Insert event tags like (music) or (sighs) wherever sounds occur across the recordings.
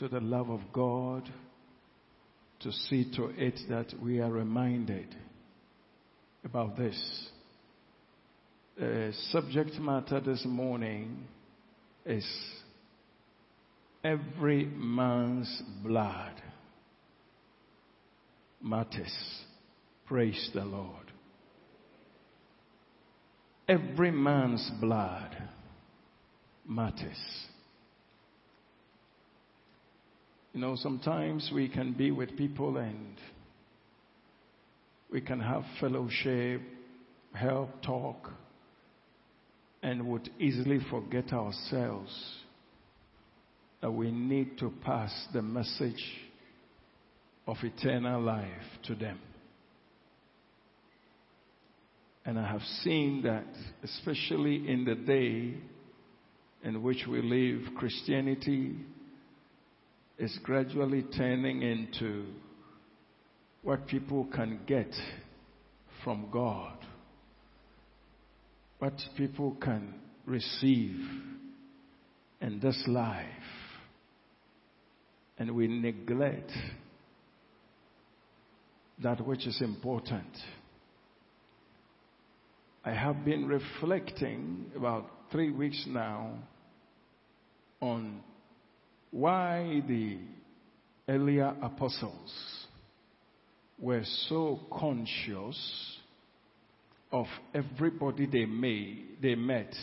to the love of God to see to it that we are reminded about this. The subject matter this morning is every man's blood matters. Praise the Lord. Every man's blood matters. You know, sometimes we can be with people and we can have fellowship, help, talk, and would easily forget ourselves that we need to pass the message of eternal life to them. And I have seen that, especially in the day in which we live, Christianity is gradually turning into what people can get from God, what people can receive in this life. And we neglect that which is important. I have been reflecting about three weeks now on why the earlier apostles were so conscious of everybody they made, they met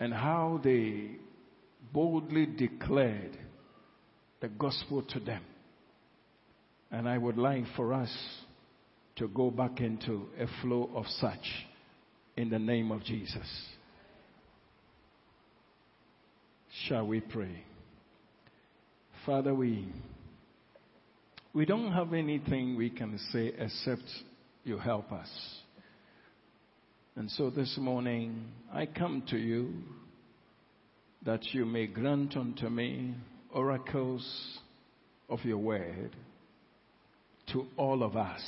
and how they boldly declared the gospel to them. And I would like for us to go back into a flow of such in the name of Jesus. Shall we pray? Father, we, we don't have anything we can say except you help us. And so this morning, I come to you that you may grant unto me oracles of your word to all of us,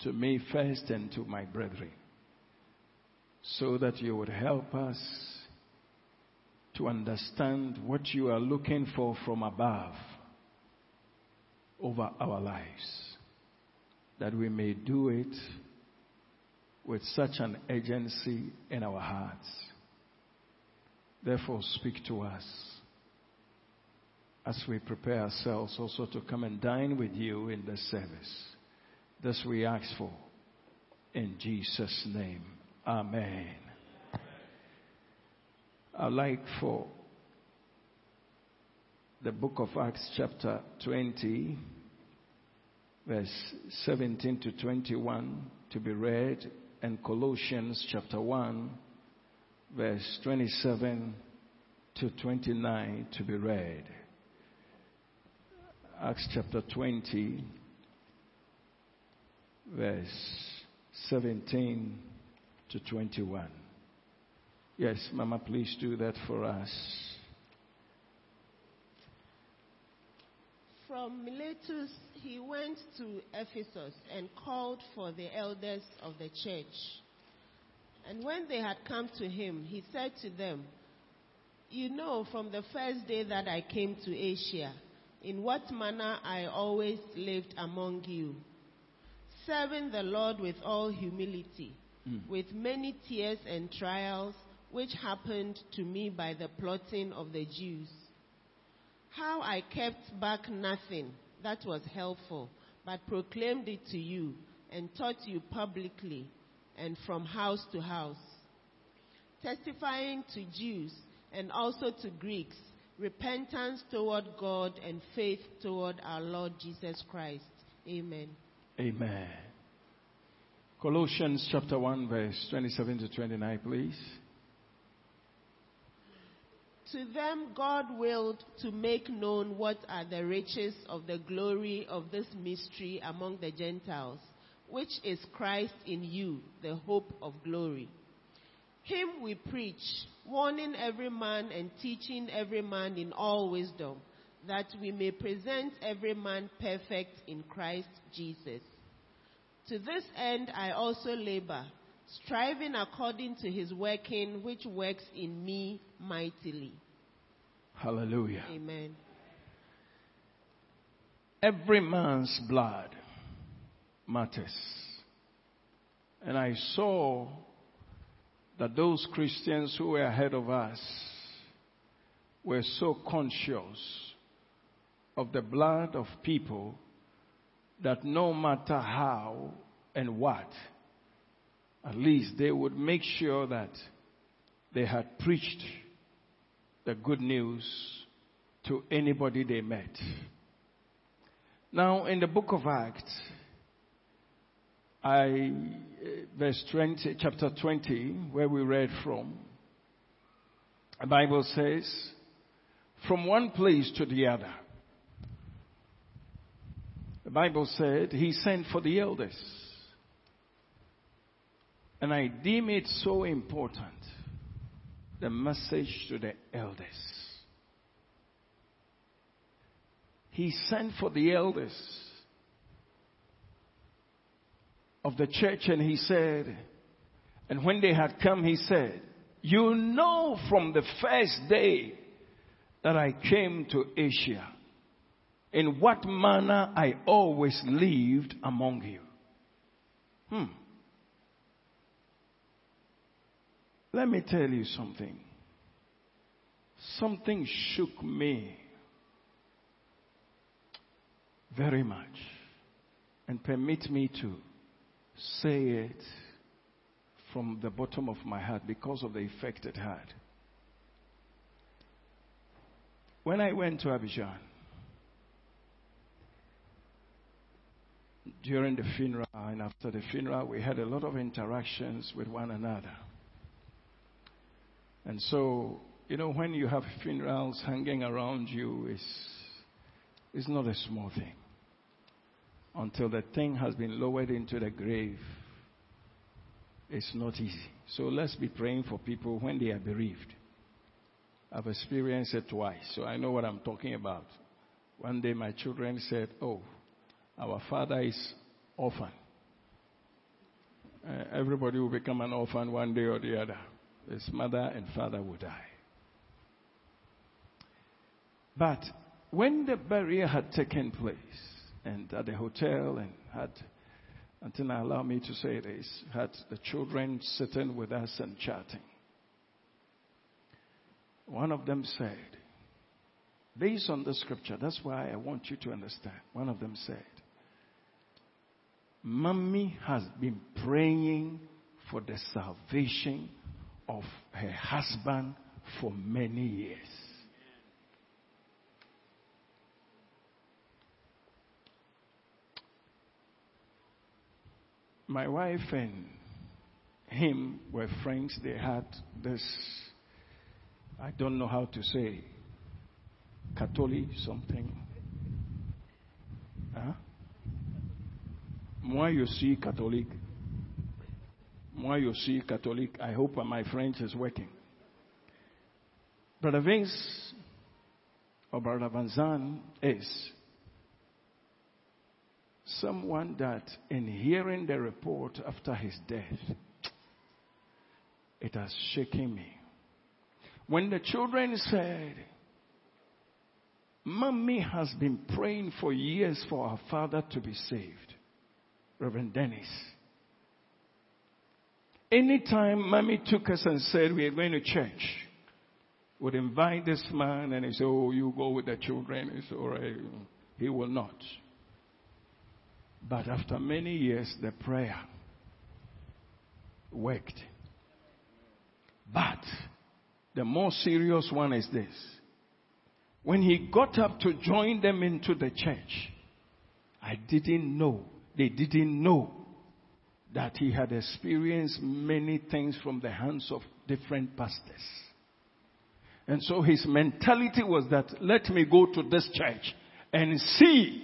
to me first and to my brethren, so that you would help us to understand what you are looking for from above over our lives, that we may do it with such an urgency in our hearts. Therefore, speak to us as we prepare ourselves also to come and dine with you in this service. This we ask for. In Jesus' name. Amen. I'd like for the book of Acts, chapter 20, verse 17 to 21, to be read, and Colossians, chapter 1, verse 27 to 29, to be read. Acts chapter 20, verse 17 to 21. Yes, Mama, please do that for us. From Miletus, he went to Ephesus and called for the elders of the church. And when they had come to him, he said to them, You know from the first day that I came to Asia, in what manner I always lived among you, serving the Lord with all humility, mm. with many tears and trials which happened to me by the plotting of the Jews. How I kept back nothing that was helpful, but proclaimed it to you and taught you publicly and from house to house, testifying to Jews and also to Greeks repentance toward God and faith toward our Lord Jesus Christ. Amen. Amen. Colossians chapter 1, verse 27 to 29, please. To them God willed to make known what are the riches of the glory of this mystery among the Gentiles, which is Christ in you, the hope of glory. Him we preach, warning every man and teaching every man in all wisdom, that we may present every man perfect in Christ Jesus. To this end I also labor striving according to his working, which works in me mightily. Hallelujah. Amen. Every man's blood matters. And I saw that those Christians who were ahead of us were so conscious of the blood of people that no matter how and what, at least they would make sure that they had preached the good news to anybody they met. Now, in the book of Acts, I, uh, verse 20, chapter 20, where we read from, the Bible says, from one place to the other. The Bible said he sent for the elders. And I deem it so important the message to the elders. He sent for the elders of the church and he said, and when they had come, he said, You know from the first day that I came to Asia, in what manner I always lived among you. Hmm. Let me tell you something. Something shook me very much. And permit me to say it from the bottom of my heart because of the effect it had. When I went to Abidjan, during the funeral and after the funeral, we had a lot of interactions with one another. And so, you know, when you have funerals hanging around you, it's, it's not a small thing. Until the thing has been lowered into the grave, it's not easy. So let's be praying for people when they are bereaved. I've experienced it twice, so I know what I'm talking about. One day my children said, Oh, our father is orphan. Uh, everybody will become an orphan one day or the other his mother and father would die. But when the burial had taken place, and at the hotel, and had, until now allow me to say this, had the children sitting with us and chatting. One of them said, based on the scripture, that's why I want you to understand. One of them said, Mommy has been praying for the salvation of her husband for many years. My wife and him were friends. They had this, I don't know how to say, Catholic something. Huh? Moi, you see Catholic. Moi aussi catholic. I hope my French is working. Brother Vince or Brother Van Zan is someone that, in hearing the report after his death, it has shaken me. When the children said, Mommy has been praying for years for our father to be saved, Reverend Dennis Anytime mommy took us and said we are going to church, would invite this man and he said, Oh, you go with the children. It's all right. He will not. But after many years, the prayer worked. But the more serious one is this. When he got up to join them into the church, I didn't know, they didn't know that he had experienced many things from the hands of different pastors. And so his mentality was that let me go to this church and see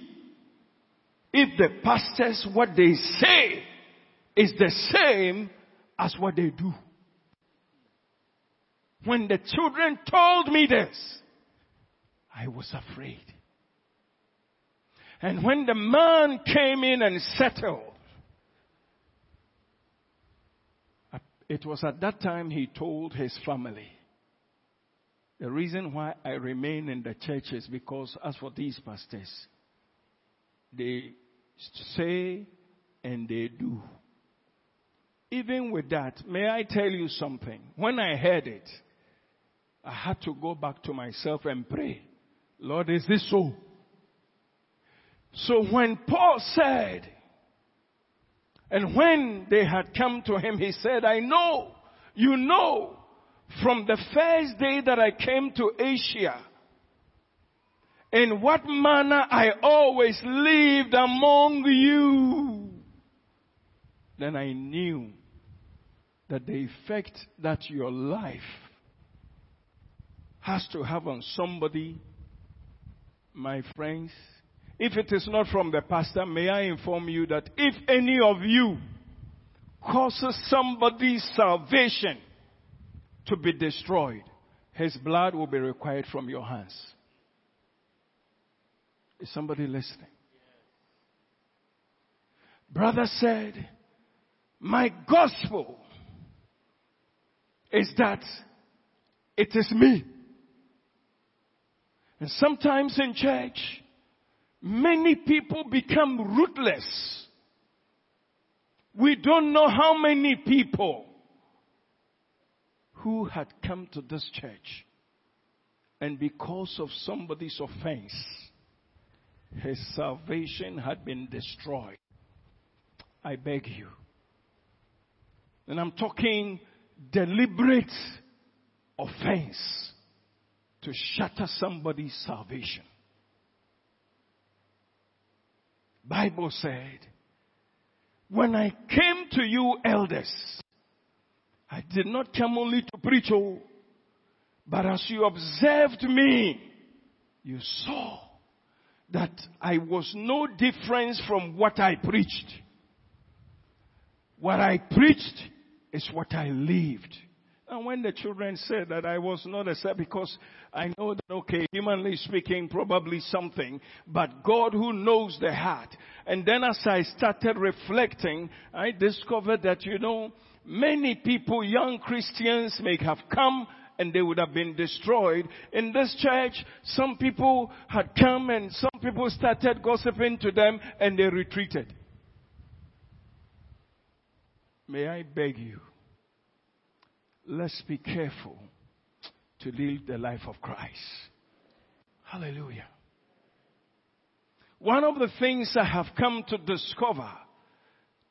if the pastors, what they say is the same as what they do. When the children told me this, I was afraid. And when the man came in and settled, It was at that time he told his family, The reason why I remain in the church is because as for these pastors, they say and they do. Even with that, may I tell you something? When I heard it, I had to go back to myself and pray. Lord, is this so? So when Paul said, and when they had come to him, he said, I know, you know, from the first day that I came to Asia, in what manner I always lived among you. Then I knew that the effect that your life has to have on somebody, my friends, if it is not from the pastor, may I inform you that if any of you causes somebody's salvation to be destroyed, his blood will be required from your hands. Is somebody listening? Brother said, My gospel is that it is me. And sometimes in church, many people become ruthless. We don't know how many people who had come to this church and because of somebody's offense, his salvation had been destroyed. I beg you. And I'm talking deliberate offense to shatter somebody's salvation. Bible said, when I came to you elders, I did not come only to preach, oh, but as you observed me, you saw that I was no difference from what I preached. What I preached is what I lived. And when the children said that I was not a son, because I know that, okay, humanly speaking, probably something, but God who knows the heart. And then as I started reflecting, I discovered that, you know, many people, young Christians may have come and they would have been destroyed. In this church, some people had come and some people started gossiping to them and they retreated. May I beg you, let's be careful to live the life of Christ. Hallelujah. One of the things I have come to discover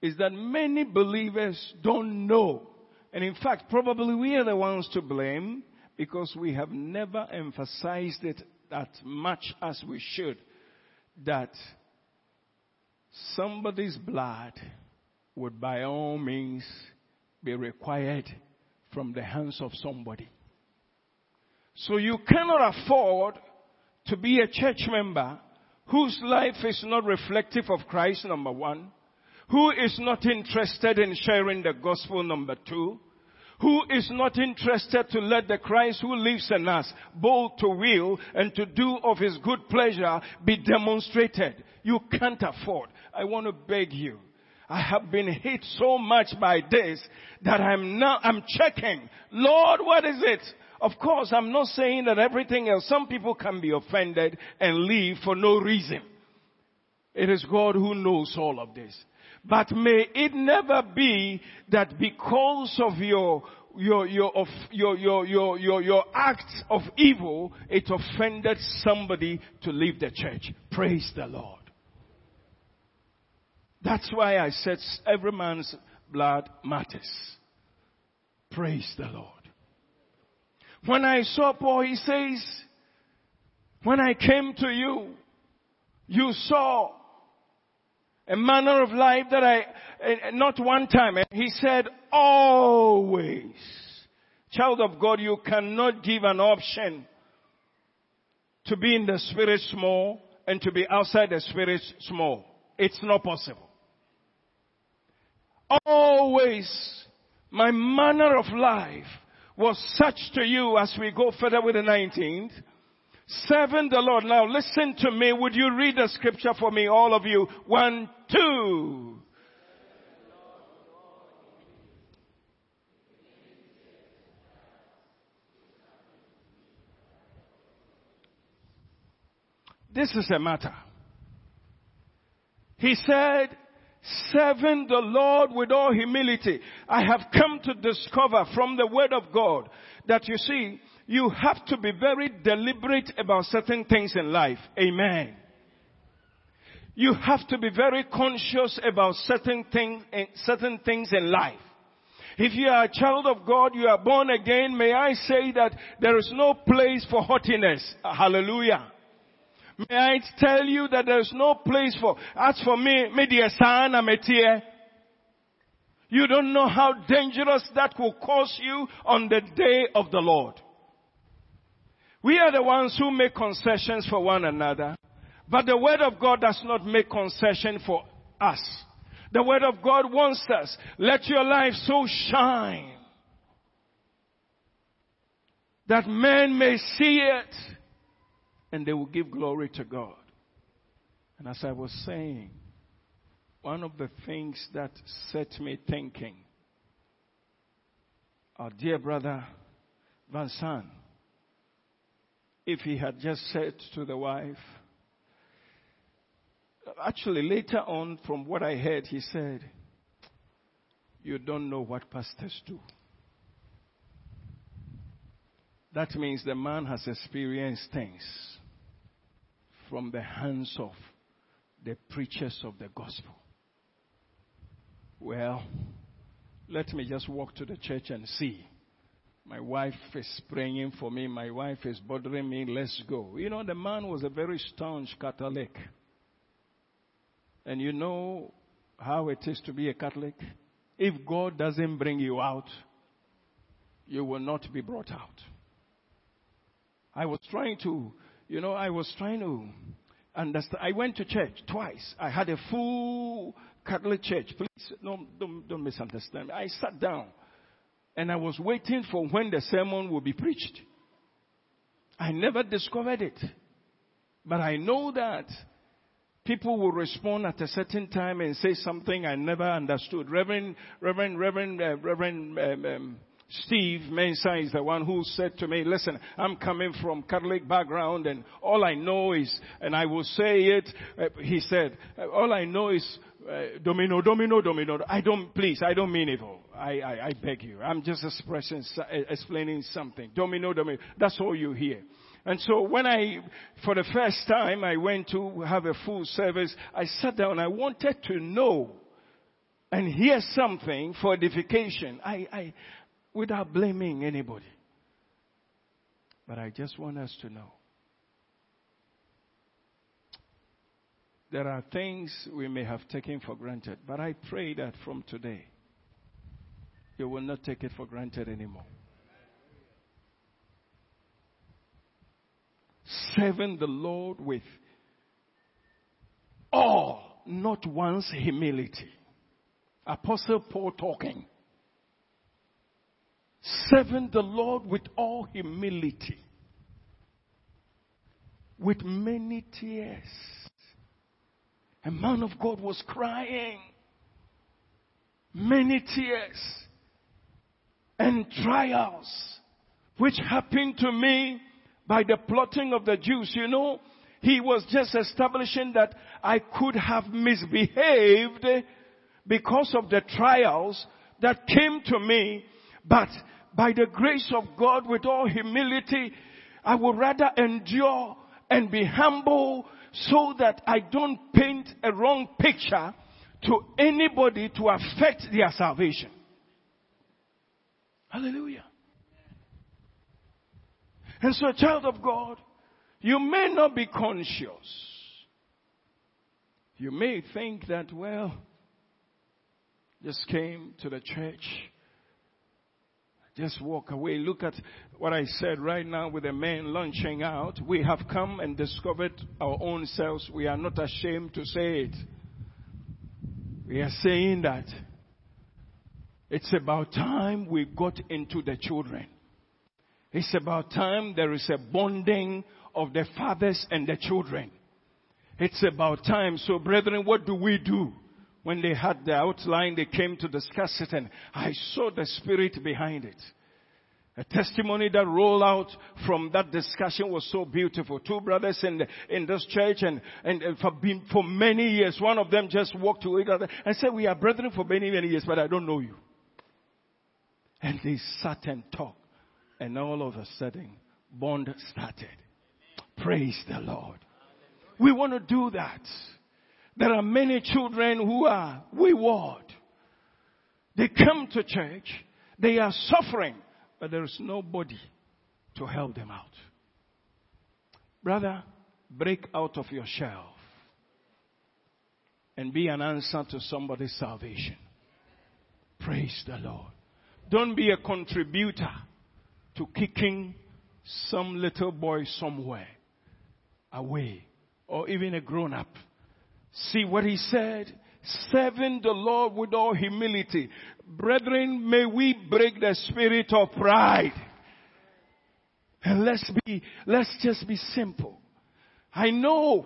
is that many believers don't know. And in fact, probably we are the ones to blame because we have never emphasized it that much as we should. That somebody's blood would by all means be required from the hands of somebody. So you cannot afford to be a church member whose life is not reflective of Christ, number one, who is not interested in sharing the gospel, number two, who is not interested to let the Christ who lives in us, bold to will and to do of his good pleasure, be demonstrated. You can't afford. I want to beg you. I have been hit so much by this that I'm now, I'm checking. Lord, what is it? Of course, I'm not saying that everything else, some people can be offended and leave for no reason. It is God who knows all of this. But may it never be that because of your your your of your your your your your acts of evil, it offended somebody to leave the church. Praise the Lord. That's why I said every man's blood matters. Praise the Lord. When I saw Paul, he says, when I came to you, you saw a manner of life that I, eh, not one time, he said always. Child of God, you cannot give an option to be in the spirit small and to be outside the spirit small. It's not possible always my manner of life was such to you as we go further with the 19th. Serving the Lord. Now listen to me. Would you read the scripture for me, all of you? One, two. This is a matter. He said, serving the Lord with all humility. I have come to discover from the word of God that you see, you have to be very deliberate about certain things in life. Amen. You have to be very conscious about certain things, in eh, certain things in life. If you are a child of God, you are born again, may I say that there is no place for haughtiness. Hallelujah. May I tell you that there is no place for, as for me, media sana metie. You don't know how dangerous that will cause you on the day of the Lord. We are the ones who make concessions for one another, but the word of God does not make concession for us. The word of God wants us, let your life so shine that men may see it and they will give glory to God. And as I was saying, one of the things that set me thinking, our dear brother Vincent, if he had just said to the wife, actually later on from what I heard, he said, you don't know what pastors do. That means the man has experienced things from the hands of the preachers of the gospel. Well, let me just walk to the church and see. My wife is praying for me. My wife is bothering me. Let's go. You know, the man was a very staunch Catholic. And you know how it is to be a Catholic? If God doesn't bring you out, you will not be brought out. I was trying to you know, I was trying to understand. I went to church twice. I had a full Catholic church. Please, no, don't, don't misunderstand me. I sat down and I was waiting for when the sermon would be preached. I never discovered it. But I know that people will respond at a certain time and say something I never understood. Reverend, Reverend, Reverend, uh, Reverend um, um, Steve Mensah is the one who said to me, listen, I'm coming from Catholic background and all I know is, and I will say it, uh, he said, uh, all I know is uh, domino, domino, domino. I don't, please, I don't mean evil. I, I, I beg you. I'm just expressing, uh, explaining something. Domino, domino. That's all you hear. And so when I, for the first time, I went to have a full service, I sat down. I wanted to know and hear something for edification. I, I, without blaming anybody. But I just want us to know there are things we may have taken for granted, but I pray that from today you will not take it for granted anymore. Serving the Lord with all, not once humility. Apostle Paul talking serving the Lord with all humility, with many tears. A man of God was crying, many tears and trials, which happened to me by the plotting of the Jews. You know, he was just establishing that I could have misbehaved because of the trials that came to me but by the grace of God, with all humility, I would rather endure and be humble so that I don't paint a wrong picture to anybody to affect their salvation. Hallelujah. And so, a child of God, you may not be conscious. You may think that, well, just came to the church just walk away. Look at what I said right now with the men launching out. We have come and discovered our own selves. We are not ashamed to say it. We are saying that it's about time we got into the children. It's about time there is a bonding of the fathers and the children. It's about time. So brethren, what do we do? When they had the outline, they came to discuss it and I saw the spirit behind it. A testimony that rolled out from that discussion was so beautiful. Two brothers in, the, in this church and, and, and for, been, for many years, one of them just walked to each other and said, we are brethren for many, many years, but I don't know you. And they sat and talked. And all of a sudden, bond started. Praise the Lord. We want to do that. There are many children who are wayward. They come to church. They are suffering but there is nobody to help them out. Brother, break out of your and be an answer to somebody's salvation. Praise the Lord. Don't be a contributor to kicking some little boy somewhere away or even a grown up. See what he said? Serving the Lord with all humility. Brethren, may we break the spirit of pride. And let's be, let's just be simple. I know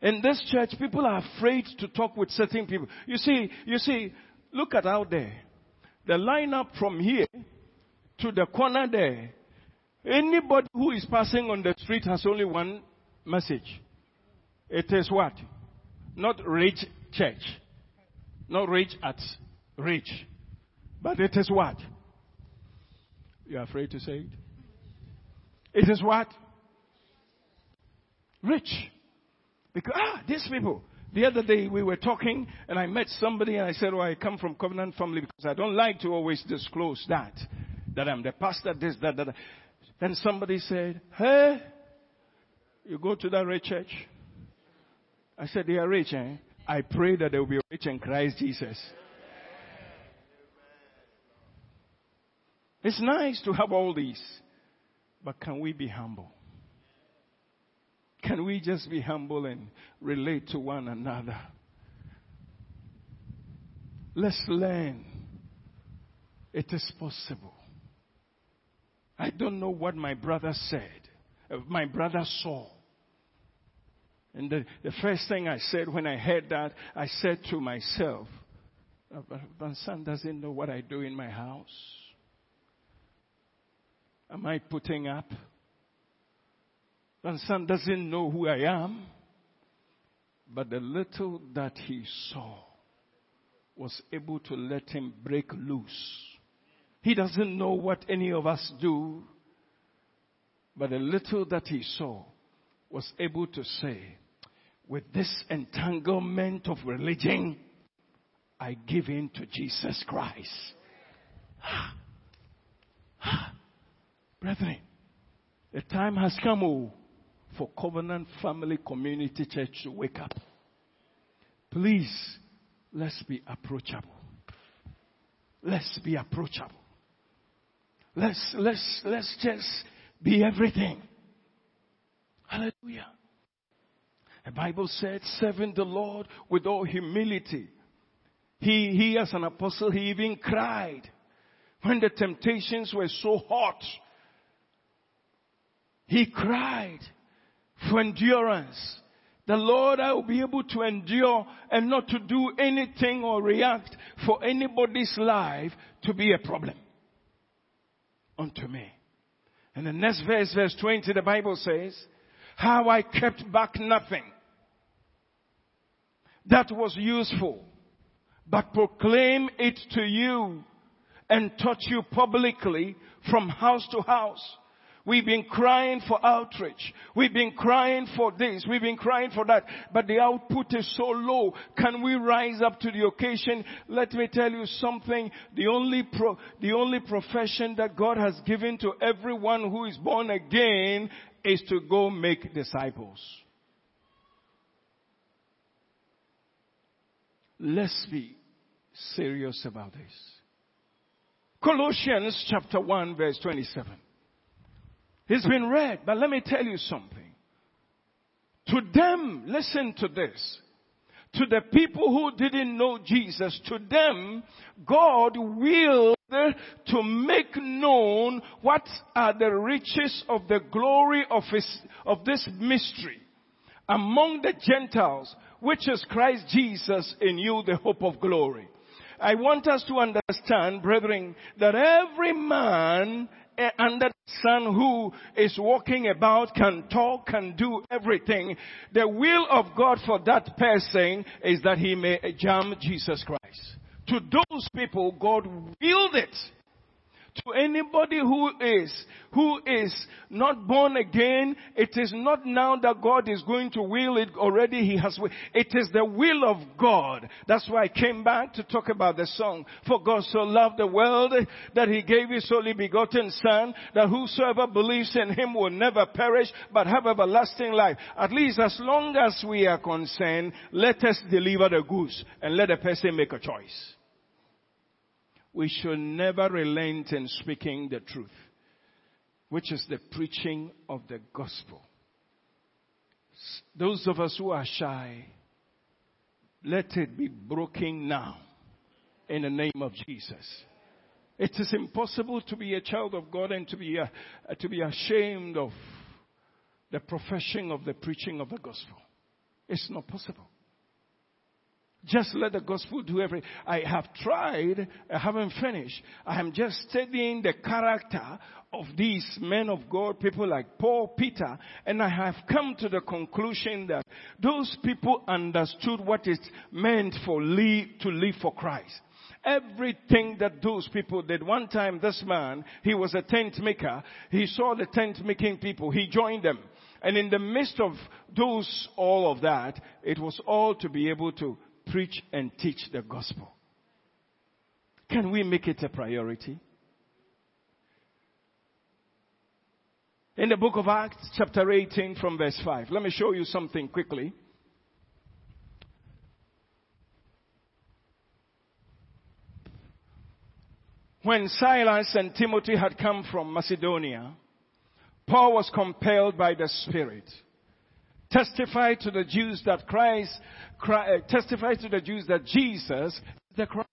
in this church people are afraid to talk with certain people. You see, you see, look at out there. The lineup from here to the corner there. Anybody who is passing on the street has only one message. It is what? Not rich church. Not rich at rich. But it is what? You're afraid to say it? It is what? Rich. Because, ah, these people. The other day we were talking and I met somebody and I said, oh, I come from covenant family because I don't like to always disclose that. That I'm the pastor, this, that, that. Then somebody said, hey, you go to that rich church? I said, they are rich, eh? I pray that they will be rich in Christ Jesus. It's nice to have all these, but can we be humble? Can we just be humble and relate to one another? Let's learn. It is possible. I don't know what my brother said, my brother saw. And the, the first thing I said when I heard that, I said to myself, uh, my son doesn't know what I do in my house. Am I putting up? Son doesn't know who I am. But the little that he saw was able to let him break loose. He doesn't know what any of us do. But the little that he saw was able to say, with this entanglement of religion, I give in to Jesus Christ. (sighs) Brethren, the time has come oh, for Covenant Family Community Church to wake up. Please, let's be approachable. Let's be approachable. Let's, let's, let's just be everything. Hallelujah. The Bible said, serving the Lord with all humility. He, he as an apostle, he even cried when the temptations were so hot. He cried for endurance. The Lord, I will be able to endure and not to do anything or react for anybody's life to be a problem unto me. And the next verse, verse 20, the Bible says, how I kept back nothing that was useful, but proclaim it to you and taught you publicly from house to house. We've been crying for outreach. We've been crying for this. We've been crying for that. But the output is so low. Can we rise up to the occasion? Let me tell you something. The only pro, the only profession that God has given to everyone who is born again is to go make disciples. Let's be serious about this. Colossians chapter 1 verse 27. It's been read, but let me tell you something. To them, listen to this. To the people who didn't know Jesus, to them, God willed to make known what are the riches of the glory of his, of this mystery among the Gentiles, which is Christ Jesus in you, the hope of glory. I want us to understand, brethren, that every man eh, under the sun who is walking about, can talk, can do everything. The will of God for that person is that he may jam Jesus Christ. To those people, God willed it to anybody who is, who is not born again, it is not now that God is going to will it already. He has, will. it is the will of God. That's why I came back to talk about the song. For God so loved the world that he gave his only begotten son that whosoever believes in him will never perish but have everlasting life. At least as long as we are concerned, let us deliver the goods and let the person make a choice we should never relent in speaking the truth, which is the preaching of the gospel. Those of us who are shy, let it be broken now in the name of Jesus. It is impossible to be a child of God and to be, to be ashamed of the profession of the preaching of the gospel. It's not possible. Just let the gospel do everything. I have tried, I haven't finished. I am just studying the character of these men of God, people like Paul, Peter, and I have come to the conclusion that those people understood what it meant for live, to live for Christ. Everything that those people did. One time, this man, he was a tent maker. He saw the tent making people. He joined them. And in the midst of those, all of that, it was all to be able to preach and teach the gospel. Can we make it a priority? In the book of Acts, chapter 18, from verse 5, let me show you something quickly. When Silas and Timothy had come from Macedonia, Paul was compelled by the Spirit testify to the Jews that Christ, Uh, to the Jews that Jesus is the Christ.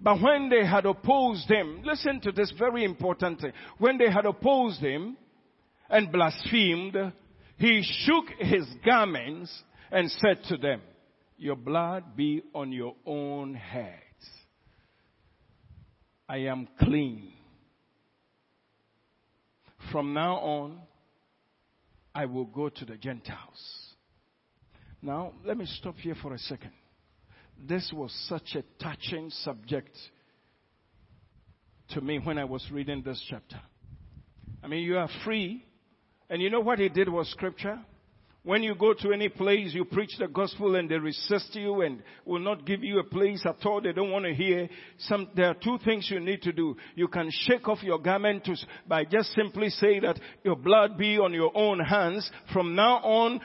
But when they had opposed him, listen to this very important thing. When they had opposed him and blasphemed, he shook his garments and said to them, Your blood be on your own heads. I am clean. From now on, I will go to the Gentiles. Now, let me stop here for a second. This was such a touching subject to me when I was reading this chapter. I mean, you are free. And you know what he did was scripture? When you go to any place, you preach the gospel and they resist you and will not give you a place at all. They don't want to hear. Some, there are two things you need to do. You can shake off your garment to, by just simply say that your blood be on your own hands. From now on,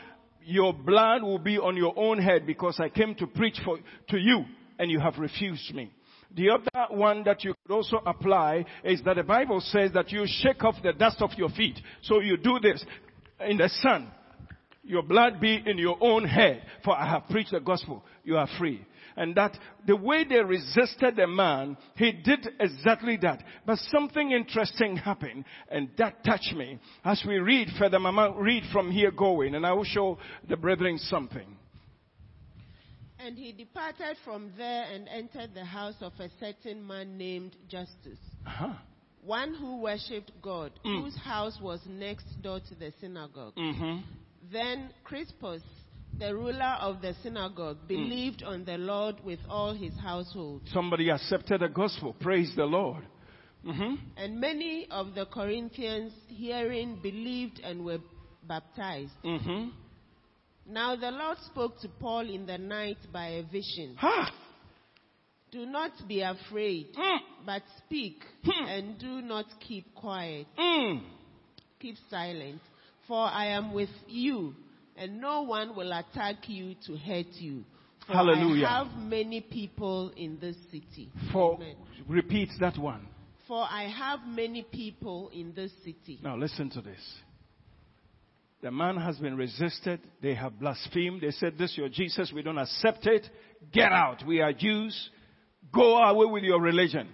your blood will be on your own head because I came to preach for, to you and you have refused me. The other one that you could also apply is that the Bible says that you shake off the dust of your feet. So you do this in the sun your blood be in your own head, for I have preached the gospel. You are free. And that the way they resisted the man, he did exactly that. But something interesting happened, and that touched me. As we read further, Mama, read from here going, and I will show the brethren something. And he departed from there and entered the house of a certain man named Justus. Uh-huh. One who worshipped God, mm. whose house was next door to the synagogue. Mm-hmm. Then Crispus, the ruler of the synagogue, hmm. believed mm. on the Lord with all his household. Somebody accepted the gospel. Praise the Lord. Mm-hmm. And many of the Corinthians, hearing, believed and were baptized. Mm-hmm. Now the Lord spoke to Paul in the night by a vision. Ha! Do not be afraid, mm. but speak, mm. and do not keep quiet. Mm. Keep silent for I am with you, and no one will attack you to hurt you. For Hallelujah. I have many people in this city. For Amen. repeat that one. For I have many people in this city. Now listen to this. The man has been resisted. They have blasphemed. They said, This your Jesus. We don't accept it. Get out. We are Jews. Go away with your religion.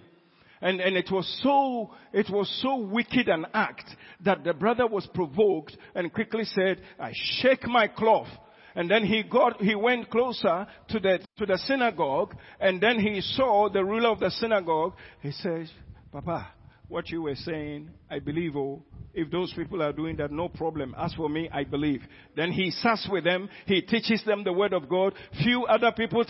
And, and it was so, it was so wicked an act that the brother was provoked and quickly said, I shake my cloth. And then he got, he went closer to the, to the synagogue and then he saw the ruler of the synagogue. He says, Papa, what you were saying, I believe, oh, if those people are doing that, no problem. As for me, I believe. Then he sits with them. He teaches them the word of God. Few other people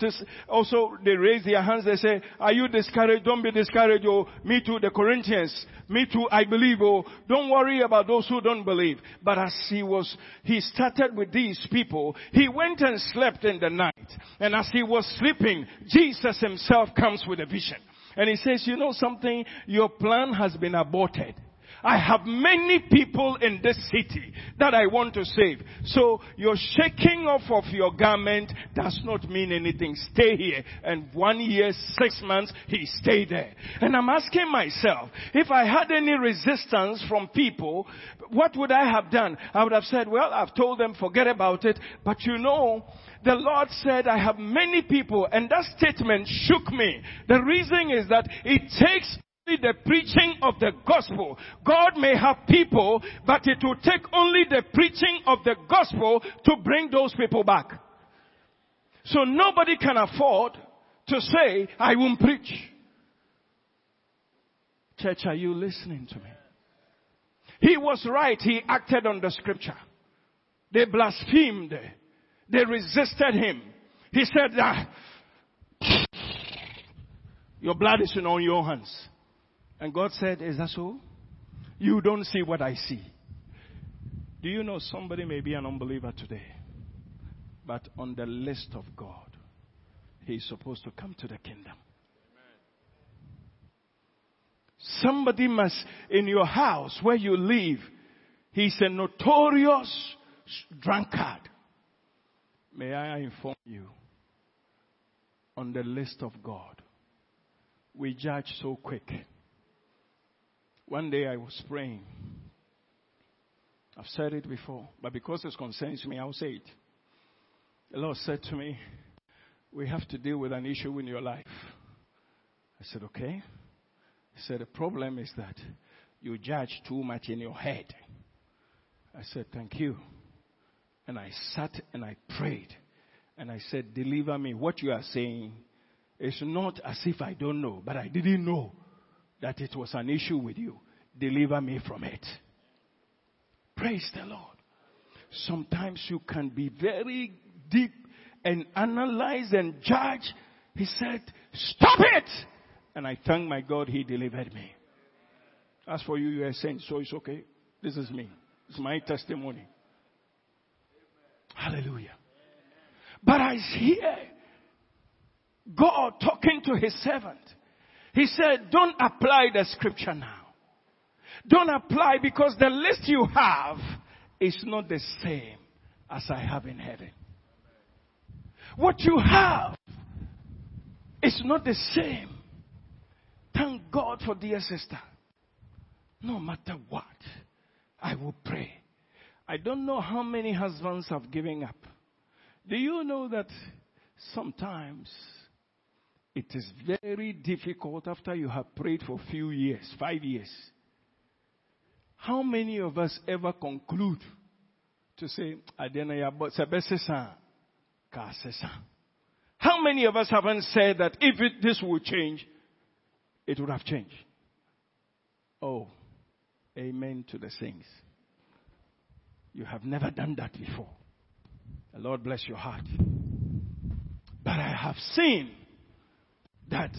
also, they raise their hands. They say, are you discouraged? Don't be discouraged. Oh, me too, the Corinthians. Me too, I believe. Oh, don't worry about those who don't believe. But as he was, he started with these people. He went and slept in the night. And as he was sleeping, Jesus himself comes with a vision. And he says, you know something? Your plan has been aborted. I have many people in this city that I want to save. So your shaking off of your garment does not mean anything. Stay here. And one year, six months, he stayed there. And I'm asking myself, if I had any resistance from people, what would I have done? I would have said, well, I've told them, forget about it. But you know, the Lord said, I have many people, and that statement shook me. The reason is that it takes the preaching of the gospel. God may have people, but it will take only the preaching of the gospel to bring those people back. So nobody can afford to say, I won't preach. Church, are you listening to me? He was right. He acted on the scripture. They blasphemed. They resisted him. He said, ah, your blood is on your hands. And God said, Is that so? You don't see what I see. Do you know somebody may be an unbeliever today, but on the list of God, he's supposed to come to the kingdom. Somebody must, in your house where you live, he's a notorious drunkard. May I inform you, on the list of God, we judge so quick. One day I was praying. I've said it before, but because it concerns me, I'll say it. The Lord said to me, We have to deal with an issue in your life. I said, Okay. He said, The problem is that you judge too much in your head. I said, Thank you. And I sat and I prayed. And I said, Deliver me. What you are saying is not as if I don't know, but I didn't know that it was an issue with you. Deliver me from it. Praise the Lord. Sometimes you can be very deep and analyze and judge. He said, Stop it! And I thank my God he delivered me. As for you, you are saying, so it's okay. This is me. It's my testimony. Hallelujah. But I hear God talking to his servant. He said, don't apply the scripture now. Don't apply because the list you have is not the same as I have in heaven. What you have is not the same. Thank God for dear sister. No matter what, I will pray. I don't know how many husbands have given up. Do you know that sometimes it is very difficult after you have prayed for a few years, five years. How many of us ever conclude to say, How many of us haven't said that if it, this will change, it would have changed? Oh, amen to the saints. You have never done that before. The Lord bless your heart. But I have seen that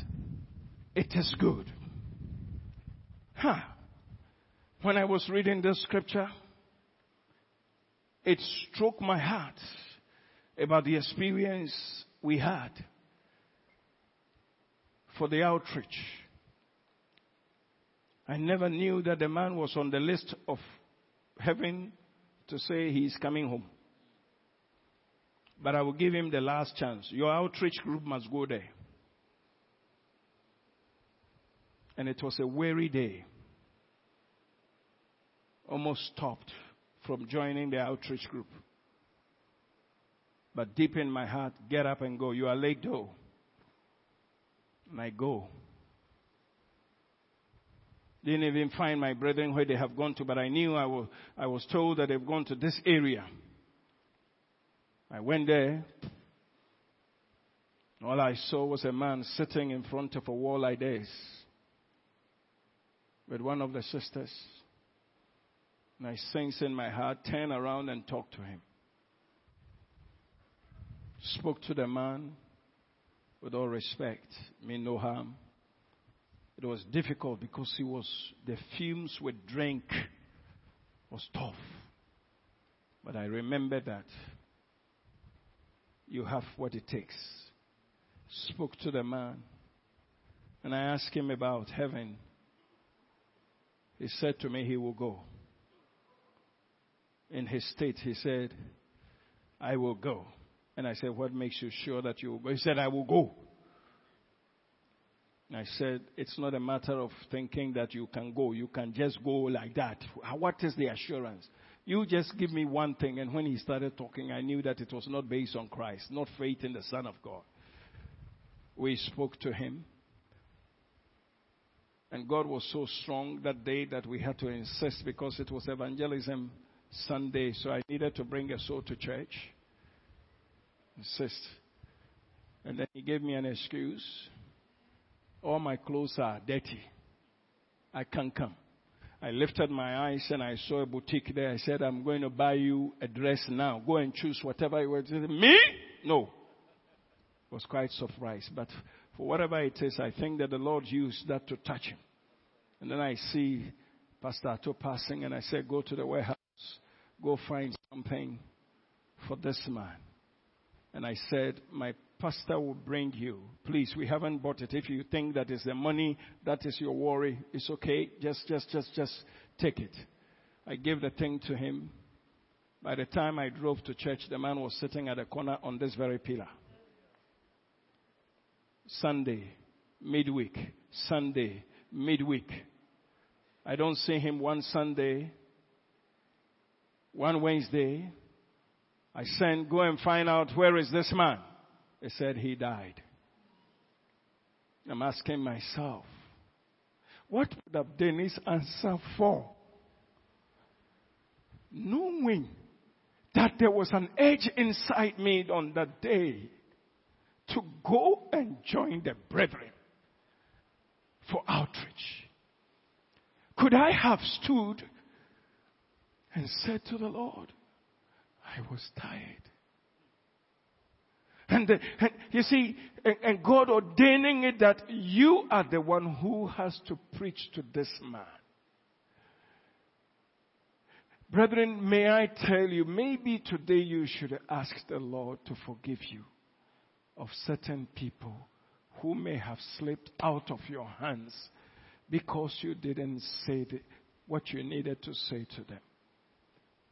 it is good. Huh. When I was reading this scripture, it struck my heart about the experience we had for the outreach. I never knew that the man was on the list of heaven to say he is coming home. But I will give him the last chance. Your outreach group must go there. And it was a weary day. Almost stopped from joining the outreach group. But deep in my heart, get up and go. You are late though. And I go. Didn't even find my brethren where they have gone to, but I knew I was, I was told that they've gone to this area. I went there. All I saw was a man sitting in front of a wall like this with one of the sisters. And I sense in my heart, turn around and talk to him. Spoke to the man with all respect, mean no harm. It was difficult because he was, the fumes with drink was tough. But I remember that you have what it takes. Spoke to the man. And I asked him about heaven. He said to me he will go. In his state, he said, I will go. And I said, What makes you sure that you will go? He said, I will go. I said, It's not a matter of thinking that you can go. You can just go like that. Uh, what is the assurance? You just give me one thing. And when he started talking, I knew that it was not based on Christ, not faith in the Son of God. We spoke to him. And God was so strong that day that we had to insist because it was evangelism Sunday, so I needed to bring a soul to church. Insist. And then he gave me an excuse. All my clothes are dirty. I can't come. I lifted my eyes and I saw a boutique there. I said, I'm going to buy you a dress now. Go and choose whatever you want. Me? No. I was quite surprised. But for whatever it is, I think that the Lord used that to touch him. And then I see Pastor Ato passing and I said, go to the warehouse. Go find something for this man. And I said, my pastor will bring you. Please, we haven't bought it. If you think that is the money, that is your worry, it's okay. Just, just, just, just take it. I gave the thing to him. By the time I drove to church, the man was sitting at a corner on this very pillar. Sunday, midweek, Sunday, midweek. I don't see him one Sunday, one Wednesday. I sent, go and find out where is this man. They said he died. I'm asking myself, what would have Dennis answer for? Knowing that there was an edge inside me on that day to go and join the brethren for outreach. Could I have stood and said to the Lord, I was tired. And, the, and you see, and, and God ordaining it that you are the one who has to preach to this man. Brethren, may I tell you, maybe today you should ask the Lord to forgive you of certain people who may have slipped out of your hands because you didn't say the, what you needed to say to them.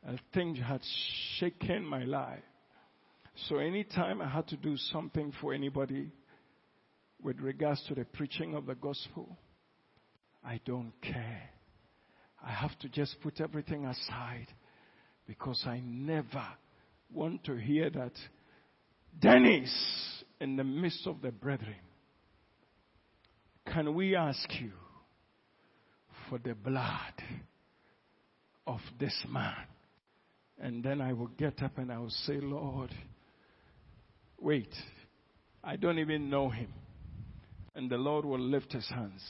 A thing had shaken my life. So anytime I had to do something for anybody with regards to the preaching of the gospel, I don't care. I have to just put everything aside because I never want to hear that Dennis in the midst of the brethren. Can we ask you for the blood of this man? And then I will get up and I will say, Lord, wait, I don't even know him. And the Lord will lift his hands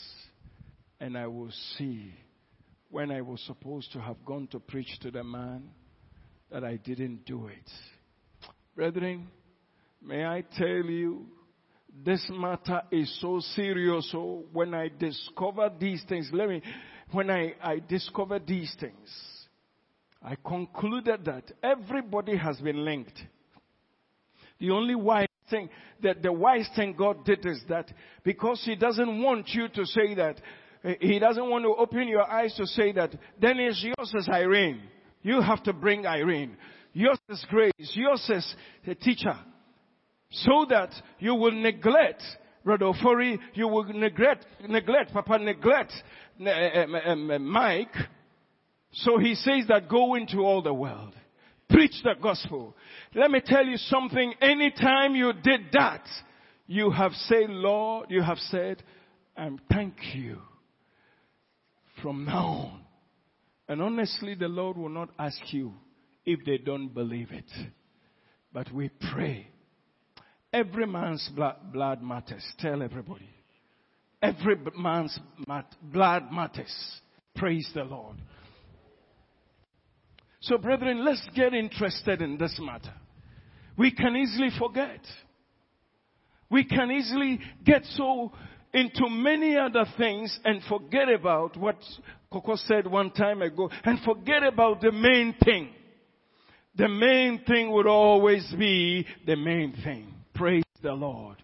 and I will see when I was supposed to have gone to preach to the man that I didn't do it. Brethren, may I tell you, this matter is so serious. So when I discover these things, let me, when I, I discovered these things, I concluded that everybody has been linked. The only wise thing that the wise thing God did is that because He doesn't want you to say that, eh, He doesn't want to open your eyes to say that, then it's yours is Irene. You have to bring Irene. Yours is grace. Yours is the teacher. So that you will neglect Brother Ofori, you will neglect, neglect, Papa, neglect uh, Mike, so he says that go into all the world. Preach the gospel. Let me tell you something. Anytime you did that, you have said, Lord, you have said, and thank you from now on. And honestly, the Lord will not ask you if they don't believe it. But we pray. Every man's blood, matters. Tell everybody. Every man's blood matters. Praise the Lord. So brethren, let's get interested in this matter. We can easily forget. We can easily get so into many other things and forget about what Coco said one time ago and forget about the main thing. The main thing would always be the main thing. The Lord.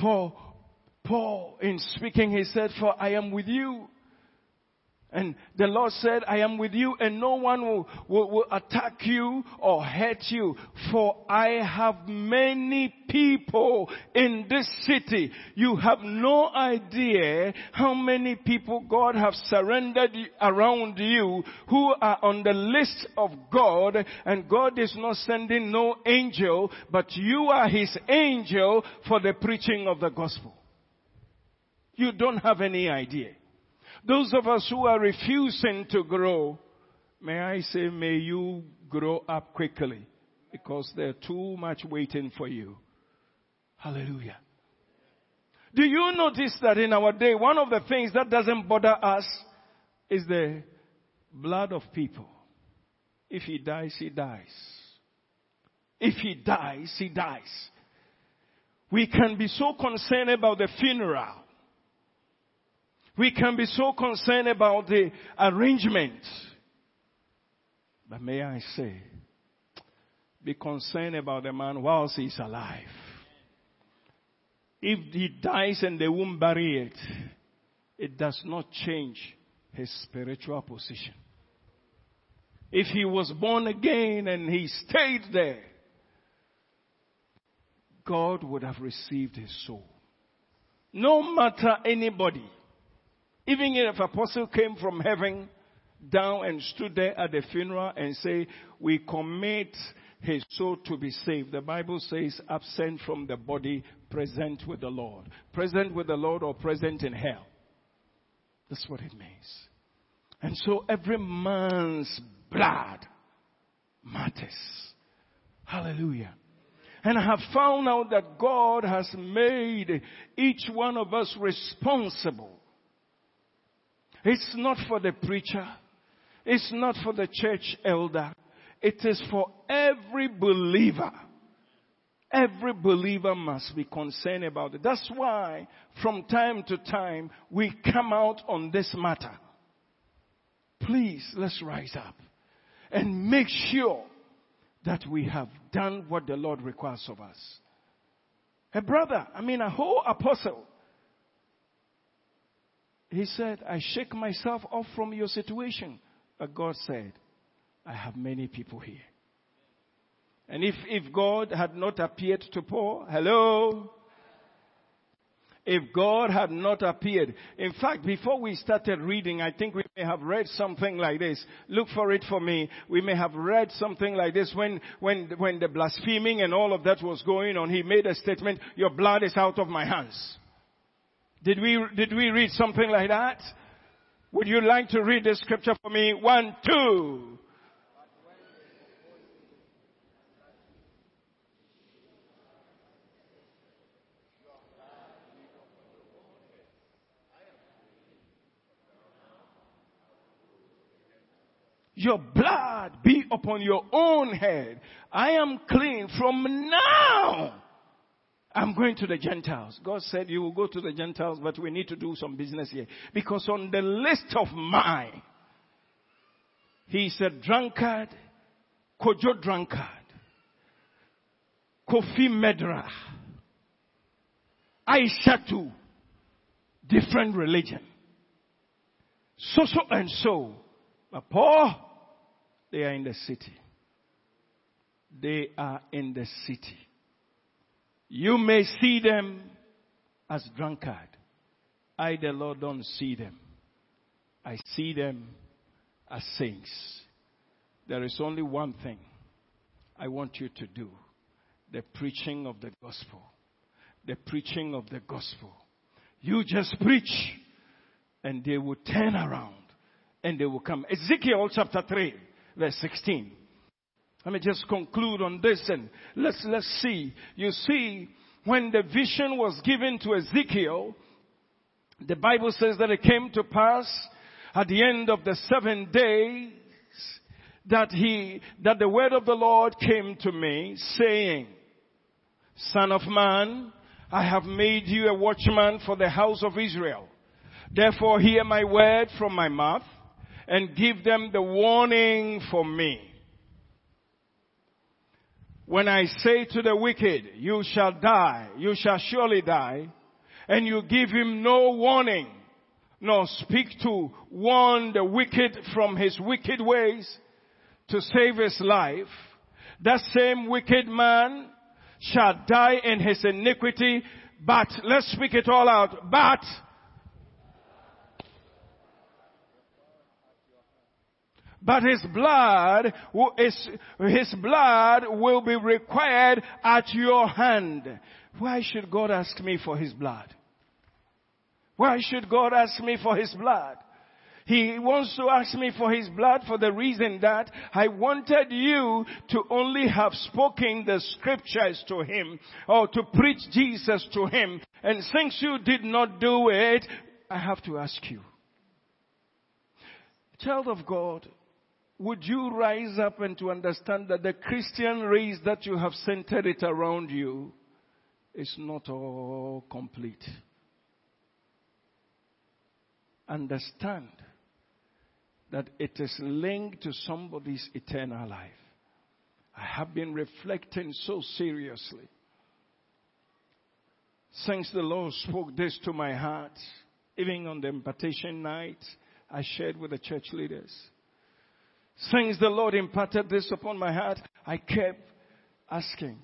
For Paul, in speaking, he said, For I am with you and the Lord said, I am with you and no one will, will, will, attack you or hurt you. For I have many people in this city. You have no idea how many people God have surrendered around you who are on the list of God and God is not sending no angel, but you are His angel for the preaching of the gospel. You don't have any idea. Those of us who are refusing to grow, may I say, may you grow up quickly because there's too much waiting for you. Hallelujah. Do you notice that in our day, one of the things that doesn't bother us is the blood of people. If he dies, he dies. If he dies, he dies. We can be so concerned about the funeral we can be so concerned about the arrangement. But may I say, be concerned about the man whilst he's alive. If he dies and they won't bury it, it does not change his spiritual position. If he was born again and he stayed there, God would have received his soul. No matter anybody even if apostle came from heaven down and stood there at the funeral and say, we commit his soul to be saved. The Bible says absent from the body, present with the Lord. Present with the Lord or present in hell. That's what it means. And so every man's blood matters. Hallelujah. And I have found out that God has made each one of us responsible it's not for the preacher. It's not for the church elder. It is for every believer. Every believer must be concerned about it. That's why from time to time we come out on this matter. Please, let's rise up and make sure that we have done what the Lord requires of us. A brother, I mean a whole apostle, he said, I shake myself off from your situation. But God said, I have many people here. And if, if God had not appeared to Paul, hello? If God had not appeared. In fact, before we started reading, I think we may have read something like this. Look for it for me. We may have read something like this when, when, when the blaspheming and all of that was going on. He made a statement, your blood is out of my hands. Did we, did we read something like that? Would you like to read the scripture for me? One, two. Your blood be upon your own head. I am clean from now I'm going to the Gentiles. God said you will go to the Gentiles, but we need to do some business here. Because on the list of mine, he a drunkard, Kojo drunkard, Kofi Medra, Aishatu, different religion. So, so, and so. But Paul, they are in the city. They are in the city. You may see them as drunkard. I, the Lord, don't see them. I see them as saints. There is only one thing I want you to do. The preaching of the gospel. The preaching of the gospel. You just preach and they will turn around and they will come. Ezekiel chapter 3 verse 16. Let me just conclude on this and let's, let's see. You see, when the vision was given to Ezekiel, the Bible says that it came to pass at the end of the seven days that he, that the word of the Lord came to me saying, Son of man, I have made you a watchman for the house of Israel. Therefore hear my word from my mouth and give them the warning for me. When I say to the wicked, you shall die, you shall surely die, and you give him no warning, nor speak to warn the wicked from his wicked ways to save his life, that same wicked man shall die in his iniquity, but, let's speak it all out, but, but his blood is, his blood will be required at your hand. Why should God ask me for his blood? Why should God ask me for his blood? He wants to ask me for his blood for the reason that I wanted you to only have spoken the scriptures to him or to preach Jesus to him. And since you did not do it, I have to ask you. Child of God, would you rise up and to understand that the Christian race that you have centered it around you is not all complete? Understand that it is linked to somebody's eternal life. I have been reflecting so seriously. Since the Lord spoke this to my heart, even on the impartation night, I shared with the church leaders. Since the Lord imparted this upon my heart, I kept asking,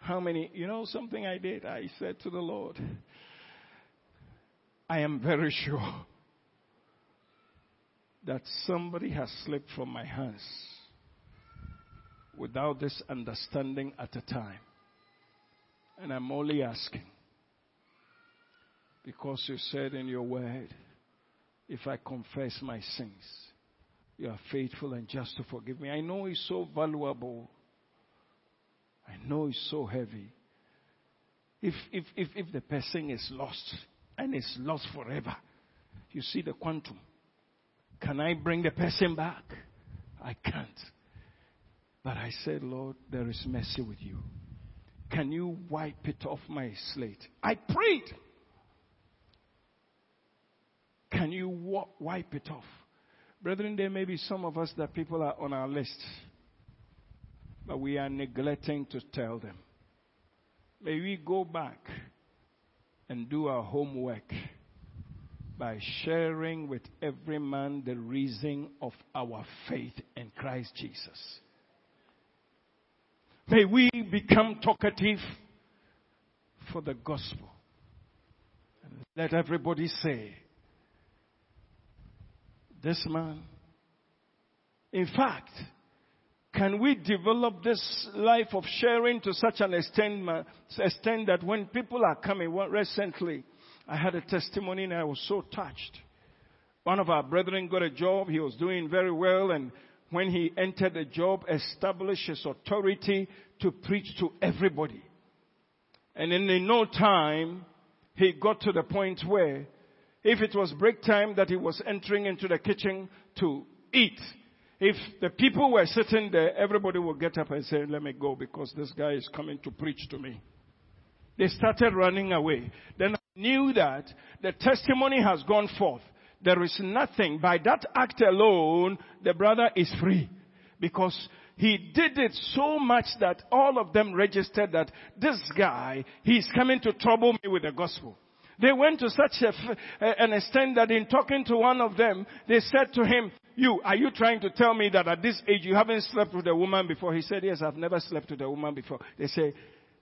how many, you know something I did? I said to the Lord, I am very sure that somebody has slipped from my hands without this understanding at a time. And I'm only asking because you said in your word, if I confess my sins, you are faithful and just to forgive me. I know it's so valuable. I know it's so heavy. If, if, if, if the person is lost and is lost forever, you see the quantum. Can I bring the person back? I can't. But I said, Lord, there is mercy with you. Can you wipe it off my slate? I prayed. Can you wipe it off? Brethren, there may be some of us that people are on our list, but we are neglecting to tell them. May we go back and do our homework by sharing with every man the reason of our faith in Christ Jesus. May we become talkative for the gospel. Let everybody say, this man. In fact, can we develop this life of sharing to such an extent, extent that when people are coming, well, recently, I had a testimony and I was so touched. One of our brethren got a job. He was doing very well. And when he entered the job, established his authority to preach to everybody. And in no time, he got to the point where if it was break time that he was entering into the kitchen to eat, if the people were sitting there, everybody would get up and say, let me go because this guy is coming to preach to me. They started running away. Then I knew that the testimony has gone forth. There is nothing. By that act alone, the brother is free. Because he did it so much that all of them registered that this guy, he's coming to trouble me with the gospel. They went to such a, an extent that in talking to one of them, they said to him, you, are you trying to tell me that at this age you haven't slept with a woman before? He said, yes, I've never slept with a woman before. They say,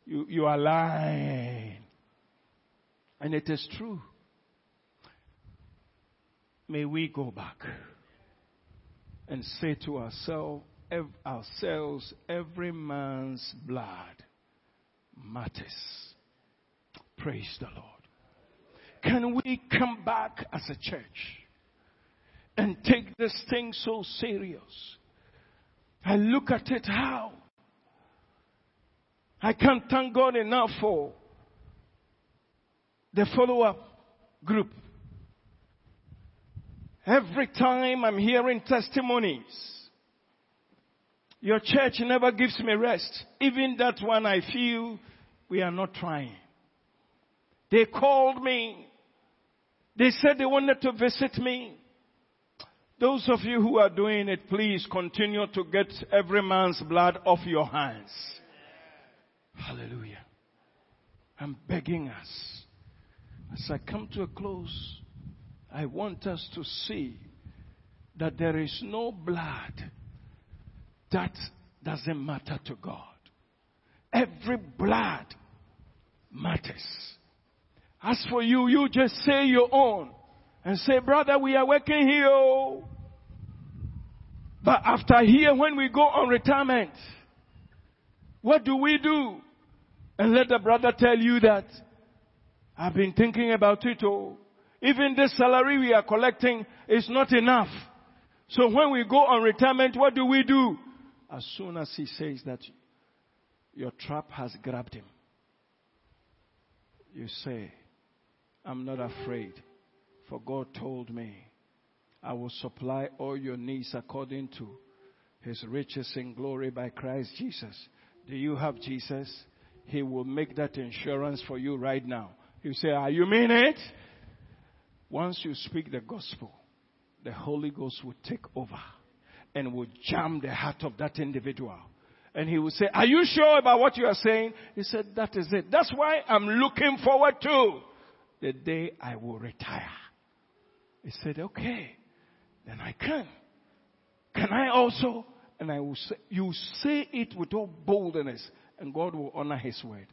you, you are lying. And it is true. May we go back and say to ourselves, ourselves every man's blood matters. Praise the Lord. Can we come back as a church and take this thing so serious? I look at it how I can't thank God enough for the follow up group. Every time I'm hearing testimonies, your church never gives me rest. Even that one I feel we are not trying. They called me. They said they wanted to visit me. Those of you who are doing it, please continue to get every man's blood off your hands. Hallelujah. I'm begging us. As I come to a close, I want us to see that there is no blood that doesn't matter to God. Every blood matters. As for you, you just say your own and say, brother, we are working here. Oh. But after here, when we go on retirement, what do we do? And let the brother tell you that I've been thinking about it. Oh, even this salary we are collecting is not enough. So when we go on retirement, what do we do? As soon as he says that your trap has grabbed him, you say, I'm not afraid, for God told me, I will supply all your needs according to his riches in glory by Christ Jesus. Do you have Jesus? He will make that insurance for you right now. You say, Are you mean it? Once you speak the gospel, the Holy Ghost will take over and will jam the heart of that individual. And he will say, Are you sure about what you are saying? He said, That is it. That's why I'm looking forward to the day I will retire. He said, Okay, then I can. Can I also? And I will say, You say it with all boldness and God will honor His word.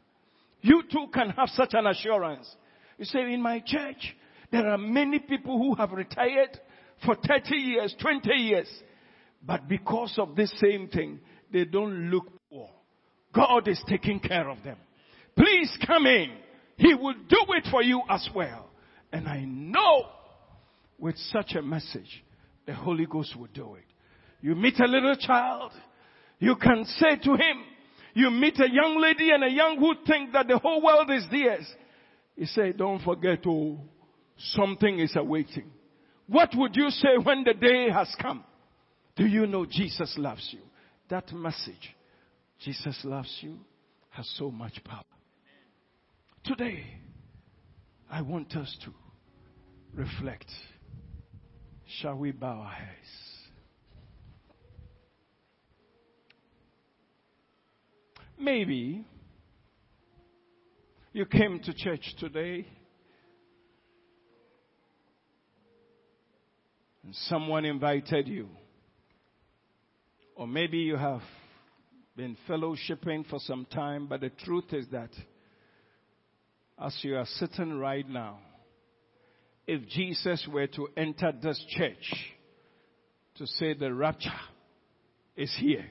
You too can have such an assurance. You say, in my church, there are many people who have retired for 30 years, 20 years, but because of this same thing, they don't look poor. God is taking care of them. Please come in. He will do it for you as well. And I know with such a message, the Holy Ghost will do it. You meet a little child, you can say to him, you meet a young lady and a young who think that the whole world is theirs. He said, don't forget, oh, something is awaiting. What would you say when the day has come? Do you know Jesus loves you? That message, Jesus loves you, has so much power. Today, I want us to reflect. Shall we bow our heads? Maybe you came to church today and someone invited you. Or maybe you have been fellowshipping for some time, but the truth is that as you are sitting right now, if Jesus were to enter this church to say the rapture is here,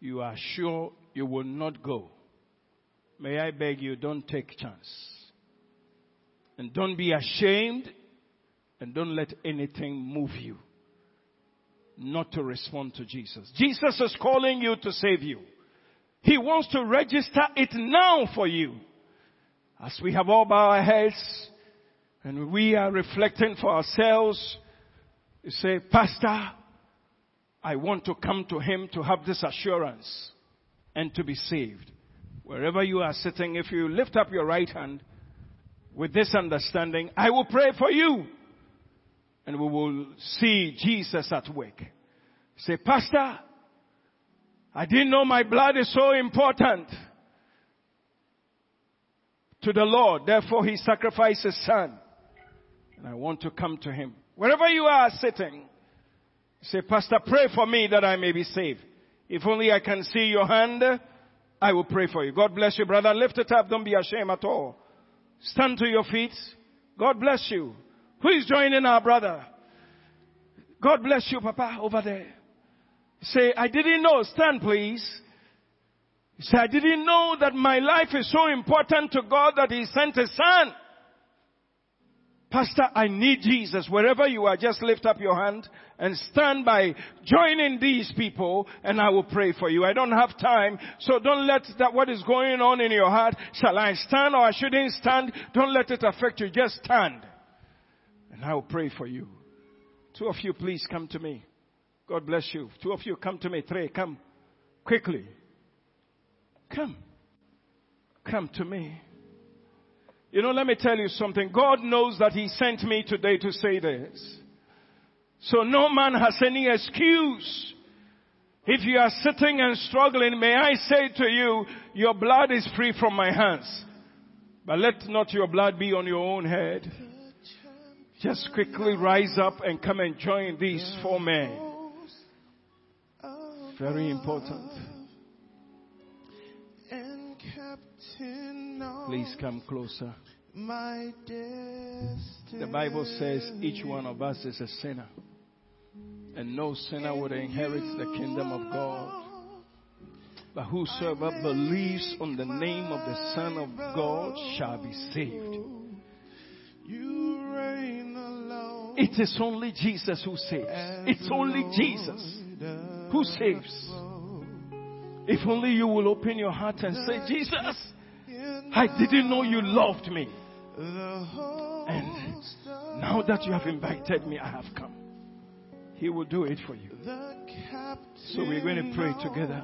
you are sure you will not go, may I beg you, don't take chance. And don't be ashamed and don't let anything move you not to respond to Jesus. Jesus is calling you to save you. He wants to register it now for you. As we have all bowed our heads and we are reflecting for ourselves, you say, Pastor, I want to come to Him to have this assurance and to be saved. Wherever you are sitting, if you lift up your right hand with this understanding, I will pray for you and we will see Jesus at work. Say, Pastor, I didn't know my blood is so important to the Lord. Therefore, He sacrificed His Son. And I want to come to Him. Wherever you are sitting, Say, Pastor, pray for me that I may be saved. If only I can see your hand, I will pray for you. God bless you, brother. Lift it up. Don't be ashamed at all. Stand to your feet. God bless you. Who is joining our brother? God bless you, Papa, over there. Say, I didn't know. Stand, please. Say, I didn't know that my life is so important to God that He sent His Son. Pastor, I need Jesus. Wherever you are, just lift up your hand and stand by joining these people and I will pray for you. I don't have time, so don't let that what is going on in your heart, shall I stand or I shouldn't stand? Don't let it affect you. Just stand. And I will pray for you. Two of you, please come to me. God bless you. Two of you, come to me. Three, come quickly. Come. Come to me. You know, let me tell you something. God knows that He sent me today to say this. So no man has any excuse. If you are sitting and struggling, may I say to you, your blood is free from my hands. But let not your blood be on your own head. Just quickly rise up and come and join these four men. Very important. Please come closer. The Bible says each one of us is a sinner. And no sinner would inherit the kingdom of God. But whosoever believes on the name of the Son of God shall be saved. It is only Jesus who saves. It's only Jesus who saves. If only you will open your heart and say, Jesus, I didn't know you loved me. And now that you have invited me, I have come. He will do it for you. So we're going to pray together.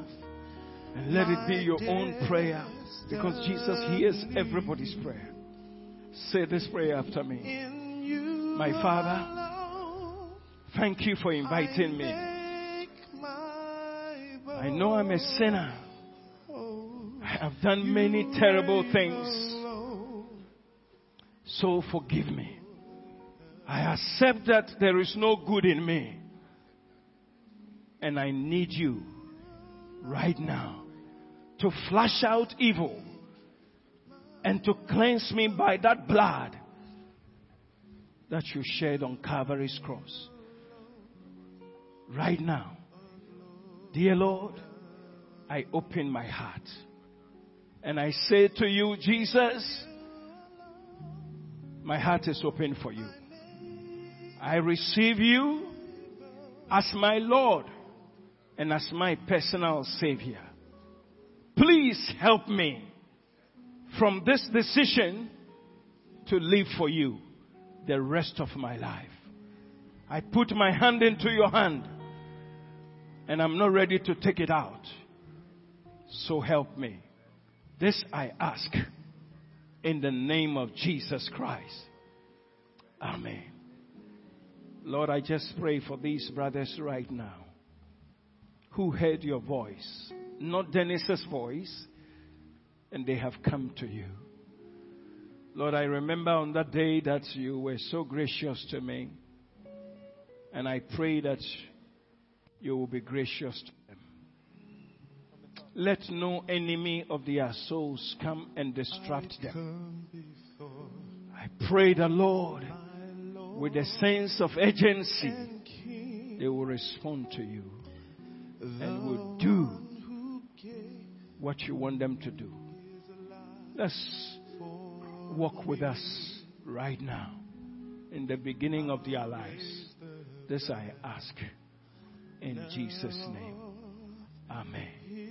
And let it be your own prayer. Because Jesus hears everybody's prayer. Say this prayer after me. My Father, thank you for inviting me. I know I'm a sinner. I have done many terrible things. So forgive me. I accept that there is no good in me. And I need you right now to flush out evil and to cleanse me by that blood that you shed on Calvary's cross. Right now, dear Lord, I open my heart and I say to you, Jesus, my heart is open for you. I receive you as my Lord and as my personal Savior. Please help me from this decision to live for you the rest of my life. I put my hand into your hand and I'm not ready to take it out. So help me. This I ask in the name of Jesus Christ. Amen. Lord, I just pray for these brothers right now who heard your voice, not Dennis's voice, and they have come to you. Lord, I remember on that day that you were so gracious to me, and I pray that you will be gracious. Let no enemy of their souls come and distract them. I pray the Lord, with a sense of urgency, they will respond to you and will do what you want them to do. Let's walk with us right now in the beginning of their lives. This I ask in Jesus' name. Amen.